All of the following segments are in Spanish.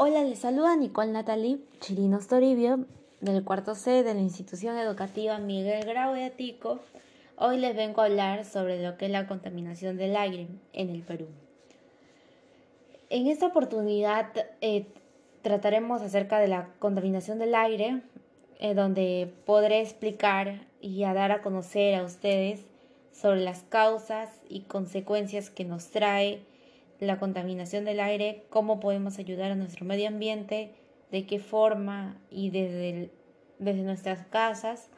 Hola, les saluda Nicole Natalie Chirino Toribio del cuarto C de la institución educativa Miguel Grau de Atico. Hoy les vengo a hablar sobre lo que es la contaminación del aire en el Perú. En esta oportunidad eh, trataremos acerca de la contaminación del aire, eh, donde podré explicar y dar a conocer a ustedes sobre las causas y consecuencias que nos trae la contaminación del aire, cómo podemos ayudar a nuestro medio ambiente, de qué forma y desde, desde nuestras casas,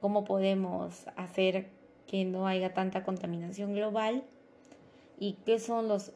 cómo podemos hacer que no haya tanta contaminación global y qué son los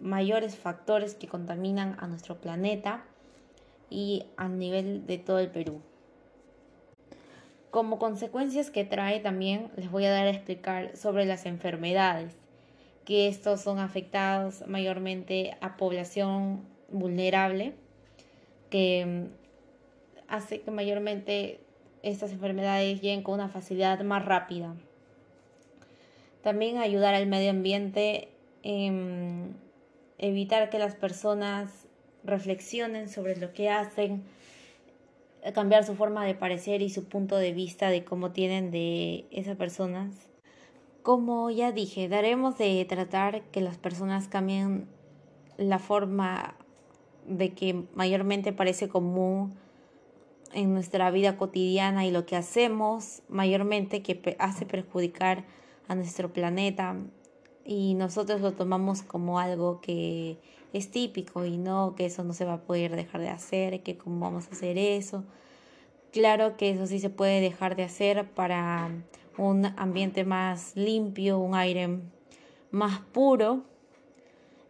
mayores factores que contaminan a nuestro planeta y a nivel de todo el Perú. Como consecuencias que trae también les voy a dar a explicar sobre las enfermedades que estos son afectados mayormente a población vulnerable, que mm, hace que mayormente estas enfermedades lleguen con una facilidad más rápida. También ayudar al medio ambiente, en evitar que las personas reflexionen sobre lo que hacen, cambiar su forma de parecer y su punto de vista de cómo tienen de esas personas como ya dije, daremos de tratar que las personas cambien la forma de que mayormente parece común en nuestra vida cotidiana y lo que hacemos mayormente que hace perjudicar a nuestro planeta y nosotros lo tomamos como algo que es típico y no que eso no se va a poder dejar de hacer, que cómo vamos a hacer eso. Claro que eso sí se puede dejar de hacer para un ambiente más limpio, un aire más puro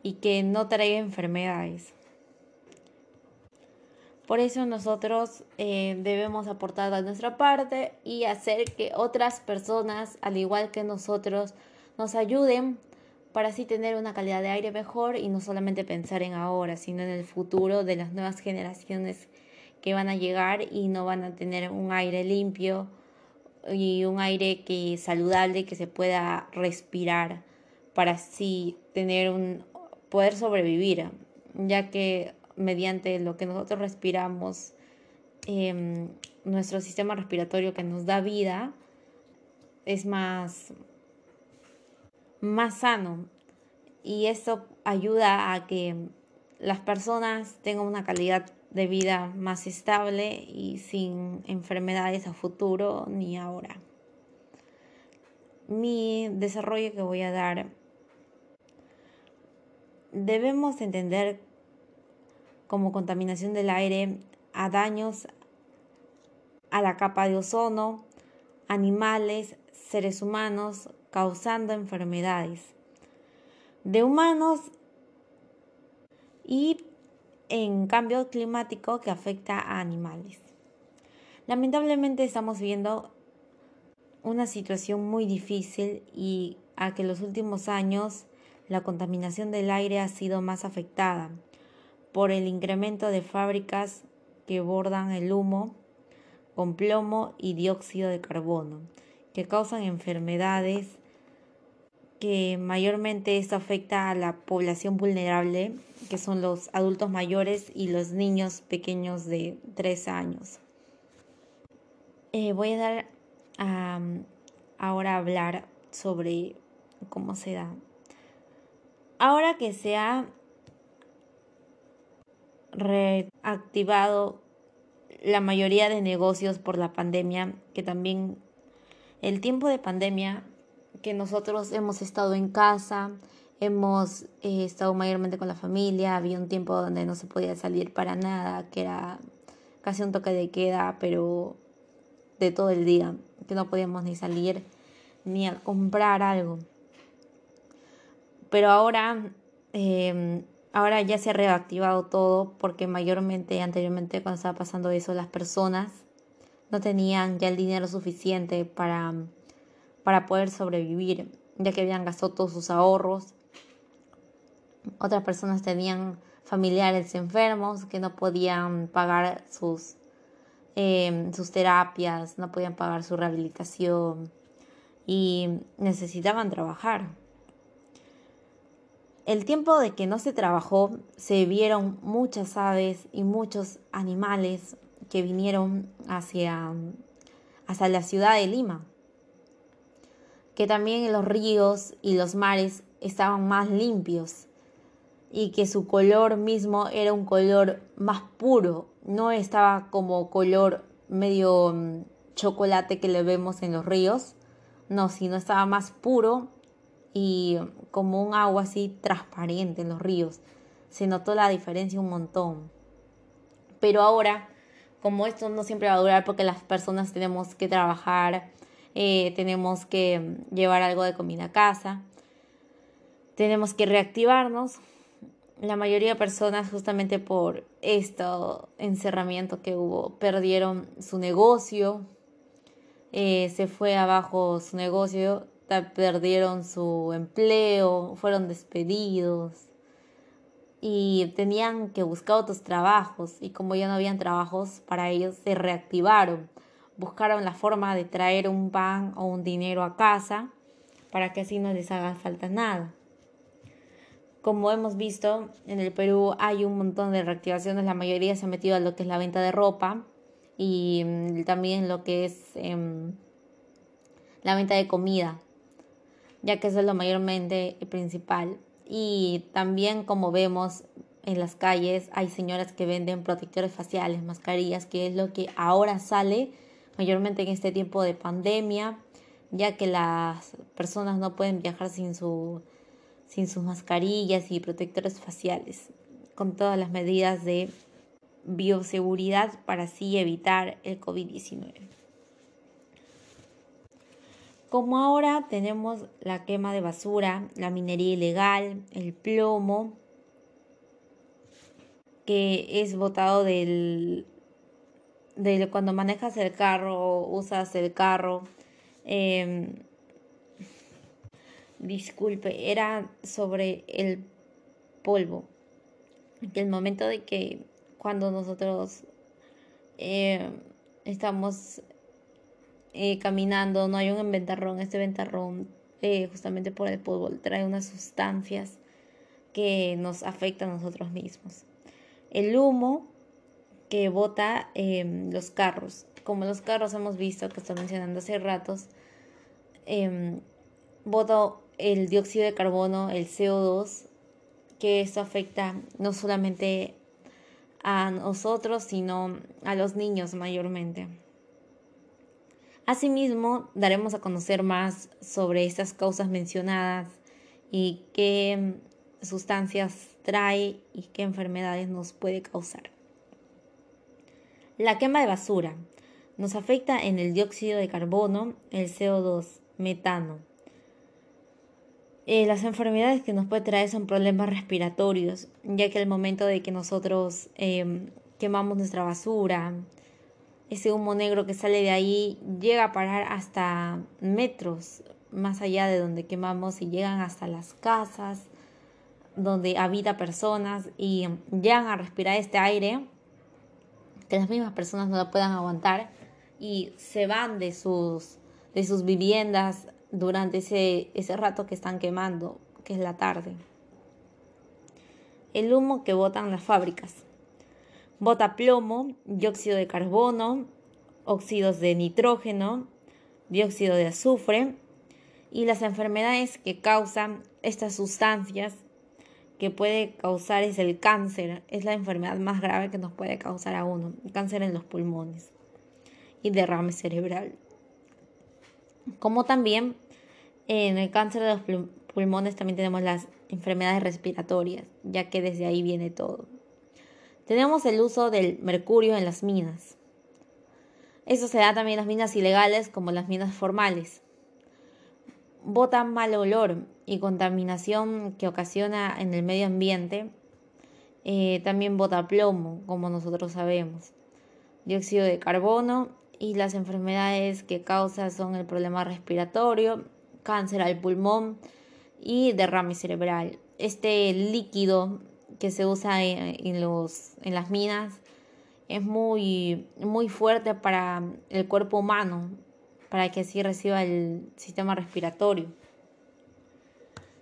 y que no traiga enfermedades. Por eso nosotros eh, debemos aportar a nuestra parte y hacer que otras personas, al igual que nosotros, nos ayuden para así tener una calidad de aire mejor y no solamente pensar en ahora, sino en el futuro de las nuevas generaciones que van a llegar y no van a tener un aire limpio y un aire que saludable que se pueda respirar para así tener un poder sobrevivir, ya que mediante lo que nosotros respiramos, em, nuestro sistema respiratorio que nos da vida es más, más sano. Y eso ayuda a que las personas tengan una calidad de vida más estable y sin enfermedades a futuro ni ahora. Mi desarrollo que voy a dar, debemos entender como contaminación del aire a daños a la capa de ozono, animales, seres humanos, causando enfermedades de humanos y en cambio climático que afecta a animales. Lamentablemente estamos viendo una situación muy difícil y a que los últimos años la contaminación del aire ha sido más afectada por el incremento de fábricas que bordan el humo con plomo y dióxido de carbono, que causan enfermedades que mayormente esto afecta a la población vulnerable, que son los adultos mayores y los niños pequeños de 3 años. Eh, voy a dar ahora a hablar sobre cómo se da. Ahora que se ha reactivado la mayoría de negocios por la pandemia, que también el tiempo de pandemia que nosotros hemos estado en casa, hemos eh, estado mayormente con la familia, había un tiempo donde no se podía salir para nada, que era casi un toque de queda, pero de todo el día, que no podíamos ni salir ni a comprar algo. Pero ahora, em, ahora ya se ha reactivado todo porque mayormente anteriormente cuando estaba pasando eso las personas no tenían ya el dinero suficiente para para poder sobrevivir, ya que habían gastado todos sus ahorros. Otras personas tenían familiares enfermos que no podían pagar sus, em, sus terapias, no podían pagar su rehabilitación y necesitaban trabajar. el tiempo de que no se trabajó, se vieron muchas aves y muchos animales que vinieron hacia, hacia la ciudad de Lima. Que también los ríos y los mares estaban más limpios y que su color mismo era un color más puro, no estaba como color medio mm, chocolate que le vemos en los ríos, no, sino estaba más puro y como un agua así transparente en los ríos. Se notó la diferencia un montón. Pero ahora, como esto no siempre va a durar porque las personas tenemos que trabajar, eh, tenemos que llevar algo de comida a casa, tenemos que reactivarnos, la mayoría de personas justamente por este encerramiento que hubo perdieron su negocio, eh, se fue abajo su negocio, perdieron su empleo, fueron despedidos. Y tenían que buscar otros trabajos. Y como ya no habían trabajos para ellos se reactivaron, buscaron la forma de traer un pan o un dinero a casa para que así no les haga falta nada. Como hemos visto, en el Perú hay un montón de reactivaciones, la mayoría se ha metido a lo que es la venta de ropa y mm, también lo que es em, la venta de comida, ya que eso es lo mayormente principal. Y también como vemos en las calles hay señoras que venden protectores faciales, mascarillas, que es lo que ahora sale mayormente en este tiempo de pandemia, ya que las personas no pueden viajar sin su sin sus mascarillas y protectores faciales, con todas las medidas de bioseguridad para así evitar el COVID-19. Como ahora tenemos la quema de basura, la minería ilegal, el plomo, que es botado del, de cuando manejas el carro, usas el carro, em, disculpe, era sobre el polvo. Que el momento de que cuando nosotros eh, estamos eh, caminando, no hay un ventarrón, este ventarrón eh, justamente por el polvo trae unas sustancias que nos afectan a nosotros mismos. El humo que bota los carros, como los carros hemos visto que estoy mencionando hace ratos, bota el dióxido de carbono, el CO2, que esto afecta no solamente a nosotros, sino a los niños mayormente. Asimismo, daremos a conocer más sobre estas causas mencionadas y qué sustancias trae y qué enfermedades nos puede causar. La quema de basura. Nos afecta en el dióxido de carbono, el CO2, metano, eh, las enfermedades que nos puede traer son problemas respiratorios, ya que al momento de que nosotros em, quemamos nuestra basura, ese humo negro que sale de ahí llega a parar hasta metros más allá de donde quemamos y llegan hasta las casas donde habita personas y llegan a respirar este aire que las mismas personas no lo puedan aguantar y se van de sus, de sus viviendas durante ese, ese rato que están quemando, que es la tarde. El humo que botan las fábricas. Bota plomo, dióxido de carbono, óxidos de nitrógeno, dióxido de azufre y las enfermedades que causan estas sustancias que puede causar es el cáncer, es la enfermedad más grave que nos puede causar a uno, cáncer en los pulmones y derrame cerebral como también en el cáncer de los pulmones también tenemos las enfermedades respiratorias, ya que desde ahí viene todo. Tenemos el uso del mercurio en las minas. Eso se da también en las minas ilegales como las minas formales. Bota mal olor y contaminación que ocasiona en el medio ambiente. Eh, también bota plomo, como nosotros sabemos. Dióxido de carbono y las enfermedades que causa son el problema respiratorio, cáncer al pulmón y derrame cerebral. Este líquido que se usa en, los, en las minas es muy, muy fuerte para el cuerpo humano, para que así reciba el sistema respiratorio.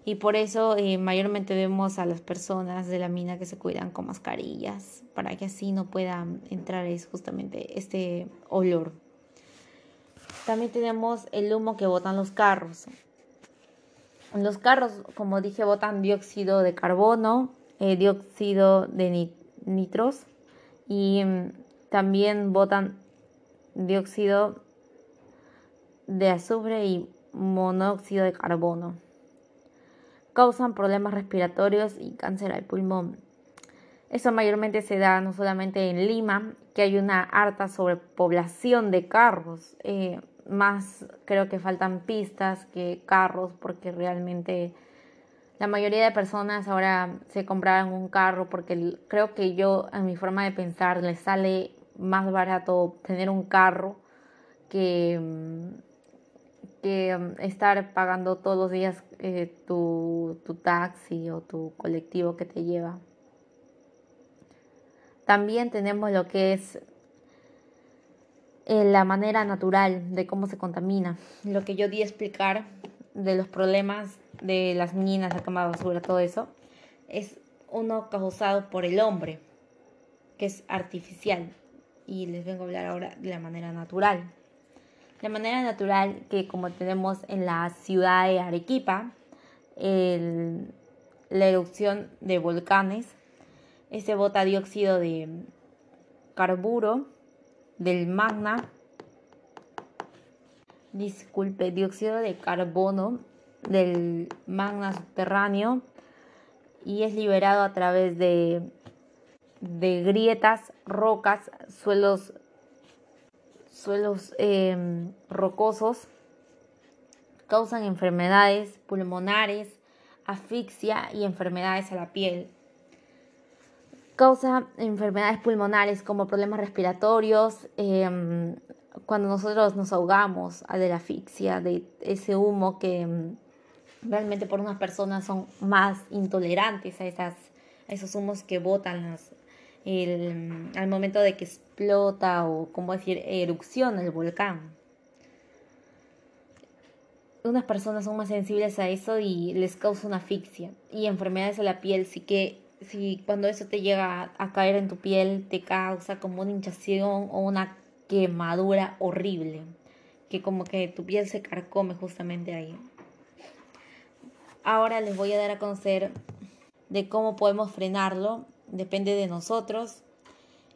Y por eso eh, mayormente vemos a las personas de la mina que se cuidan con mascarillas para que así no pueda entrar es justamente este olor. También tenemos el humo que botan los carros. Los carros, como dije, botan dióxido de carbono, eh, dióxido de nitros y mm, también botan dióxido de azufre y monóxido de carbono causan problemas respiratorios y cáncer al pulmón. Eso mayormente se da no solamente en Lima, que hay una harta sobrepoblación de carros, eh, más creo que faltan pistas que carros, porque realmente la mayoría de personas ahora se compraban un carro, porque creo que yo, en mi forma de pensar, les sale más barato tener un carro que mm, Um, estar pagando todos los días eh, tu, taxi o tu colectivo que te lleva. También tenemos lo que es eh, la manera natural de cómo se contamina. Lo que yo di a explicar de los problemas de las minas, la cama de basura, todo eso, es uno causado por el hombre, que es artificial. Y les vengo a hablar ahora de la manera natural de manera natural que como tenemos en la ciudad de Arequipa, la erupción de volcanes, ese bota dióxido de carburo del magna, disculpe, dióxido de carbono del magna subterráneo y es liberado a través de, de grietas, rocas, suelos suelos em, rocosos, causan enfermedades pulmonares, asfixia y enfermedades a la piel. Causa enfermedades pulmonares como problemas respiratorios, em, cuando nosotros nos ahogamos de la asfixia, de ese humo que em, realmente por unas personas son más intolerantes a, esas, a esos humos que botan las, el, al momento de que explota o, como decir, erupciona el volcán. Unas personas son más sensibles a eso y les causa una asfixia y enfermedades a la piel, sí que si cuando eso te llega a, caer en tu piel te causa como una hinchación o una quemadura horrible, que como que tu piel se carcome justamente ahí. Ahora les voy a dar a conocer de cómo podemos frenarlo depende de nosotros.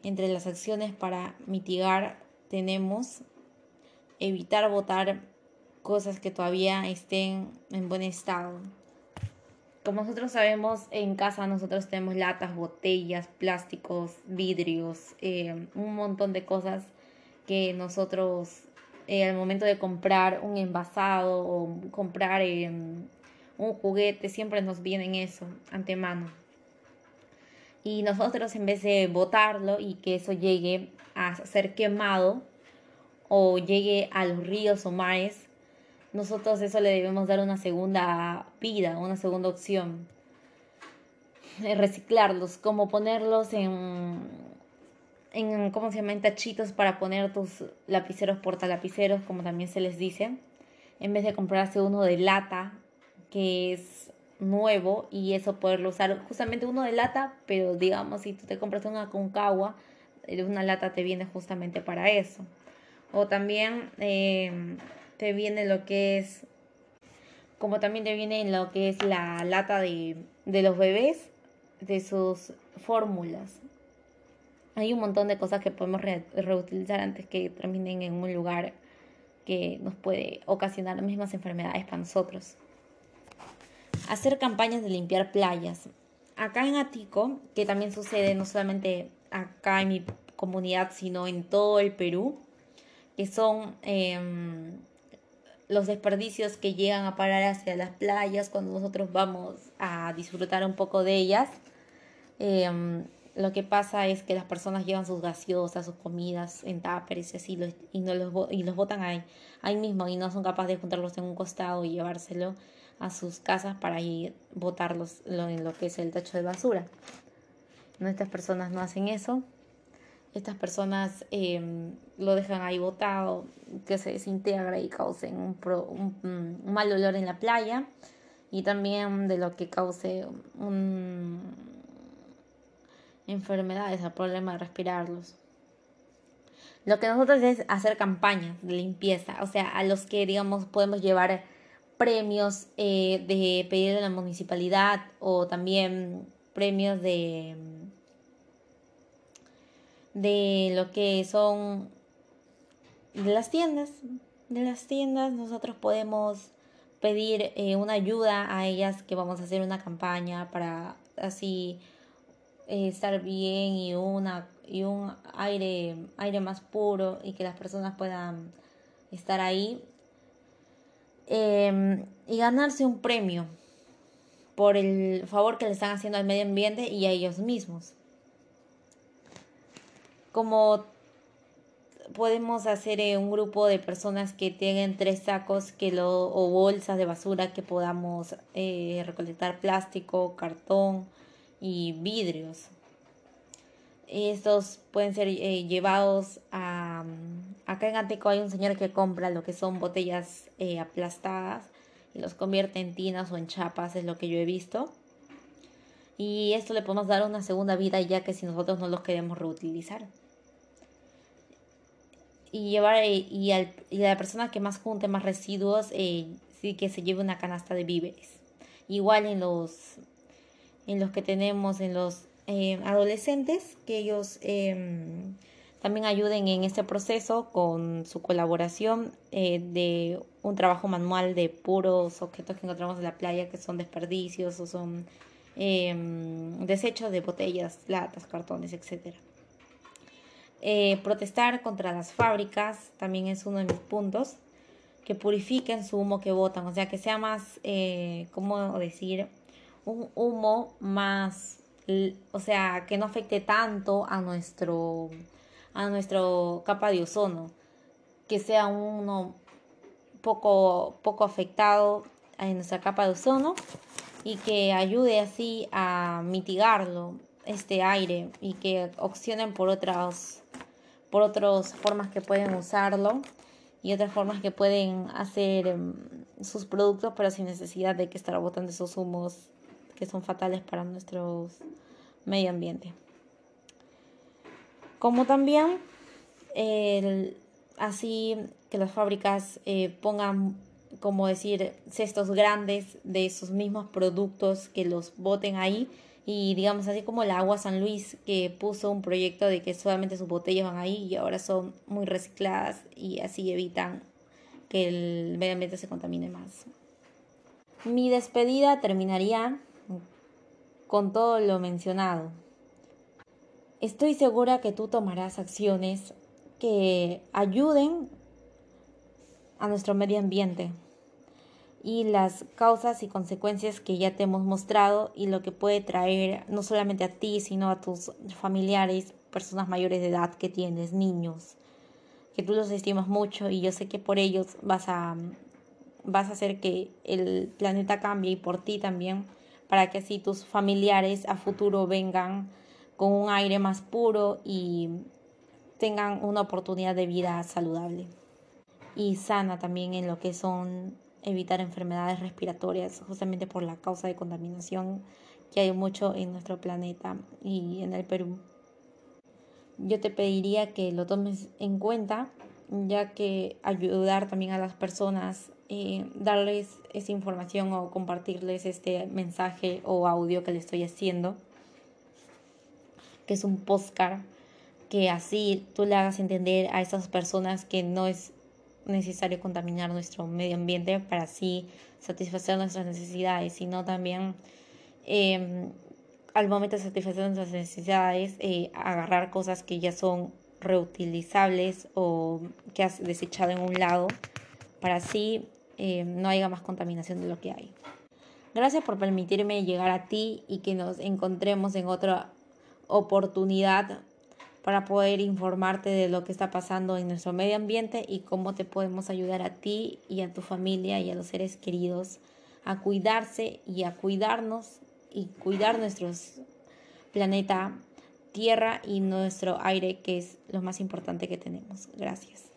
Entre las acciones para mitigar tenemos evitar botar cosas que todavía estén en buen estado. Como nosotros sabemos, en casa nosotros tenemos latas, botellas, plásticos, vidrios, eh, un montón de cosas que nosotros eh, al momento de comprar un envasado o comprar eh, un juguete siempre nos vienen eso antemano y nosotros en vez de botarlo y que eso llegue a ser quemado o llegue a los ríos o mares, nosotros eso le debemos dar una segunda vida, una segunda opción. Eh, reciclarlos, como ponerlos en, en ¿cómo se llama? En tachitos para poner tus lapiceros portalapiceros, como también se les dice, en vez de comprarse uno de lata, que es nuevo y eso poderlo usar justamente uno de lata, pero digamos si tú te compras una concagua, eh, una lata te viene justamente para eso. O también em, te viene lo que es, como también te viene lo que es la lata de, de los bebés, de sus fórmulas. Hay un montón de cosas que podemos reutilizar antes que terminen en un lugar que nos puede ocasionar las mismas enfermedades para nosotros hacer campañas de limpiar playas. Acá en Atico, que también sucede no solamente acá en mi comunidad, sino en todo el Perú, que son em, los desperdicios que llegan a parar hacia las playas cuando nosotros vamos a disfrutar un poco de ellas. Em, lo que pasa es que las personas llevan sus gaseosas, sus comidas en táperes y así y, no los, y los botan ahí, ahí mismo y no son capaces de juntarlos en un costado y llevárselo a sus casas para ir botarlos en lo que es el tacho de basura. No, estas personas no hacen eso. Estas personas em, lo dejan ahí botado, que se desintegra y causen un, un, mal olor en la playa. y también de lo que cause un, enfermedades, el problema de respirarlos. Lo que nosotros es hacer campañas de limpieza, o sea, a los que, digamos, podemos llevar premios eh, de pedir de la municipalidad o también premios de de lo que son de las tiendas. De las tiendas nosotros podemos pedir eh, una ayuda a ellas que vamos a hacer una campaña para así eh, estar bien y una y un aire aire más puro y que las personas puedan estar ahí em, y ganarse un premio por el favor que le están haciendo al medio ambiente y a ellos mismos como podemos hacer eh, un grupo de personas que tengan tres sacos que lo, o bolsas de basura que podamos eh, recolectar plástico, cartón y vidrios. Estos pueden ser eh, llevados a... Acá en Anteco hay un señor que compra lo que son botellas aplastadas y los convierte en tinas o en chapas, es lo que yo he visto. Y esto le podemos dar una segunda vida ya que si nosotros no los queremos reutilizar y llevar eh, y, al, y la persona que más junte más residuos eh, sí que se lleve una canasta de víveres igual en los en los que tenemos en los eh, adolescentes que ellos em, también ayuden en este proceso con su colaboración de un trabajo manual de puros objetos que encontramos en la playa que son desperdicios o son em, desechos de botellas, latas, cartones, etcétera. Eh, protestar contra las fábricas también es uno de mis puntos. Que purifiquen su humo que botan, o sea, que sea más, eh, ¿cómo decir? Un humo más, o sea, que no afecte tanto a nuestro, a nuestro capa de ozono. Que sea uno poco, poco afectado en nuestra capa de ozono y que ayude así a mitigarlo, este aire, y que opcionen por otras por otras formas que pueden usarlo y otras formas que pueden hacer em, sus productos, pero sin necesidad de que estar botando esos humos que son fatales para nuestro medio ambiente. Como también así que las fábricas eh, pongan, como decir, cestos grandes de esos mismos productos que los boten ahí y digamos así como el agua San Luis que puso un proyecto de que solamente sus botellas van ahí y ahora son muy recicladas y así evitan que el medio ambiente se contamine más. Mi despedida terminaría con todo lo mencionado. Estoy segura que tú tomarás acciones que ayuden a nuestro medio ambiente y las causas y consecuencias que ya te hemos mostrado y lo que puede traer no solamente a ti, sino a tus familiares, personas mayores de edad que tienes, niños, que tú los estimas mucho y yo sé que por ellos vas a, vas a hacer que el planeta cambie y por ti también, para que así tus familiares a futuro vengan con un aire más puro y tengan una oportunidad de vida saludable y sana también en lo que son evitar enfermedades respiratorias justamente por la causa de contaminación que hay mucho en nuestro planeta y en el Perú. Yo te pediría que lo tomes en cuenta, ya que ayudar también a las personas, eh, darles esa información o compartirles este mensaje o audio que le estoy haciendo, que es un postcard, que así tú le hagas entender a esas personas que no es necesario contaminar nuestro medio ambiente para así satisfacer nuestras necesidades, sino también em, al momento de satisfacer nuestras necesidades, eh, agarrar cosas que ya son reutilizables o que has desechado en un lado para así em, no haya más contaminación de lo que hay. Gracias por permitirme llegar a ti y que nos encontremos en otra oportunidad para poder informarte de lo que está pasando en nuestro medio ambiente y cómo te podemos ayudar a ti y a tu familia y a los seres queridos a cuidarse y a cuidarnos y cuidar nuestro planeta Tierra y nuestro aire, que es lo más importante que tenemos. Gracias.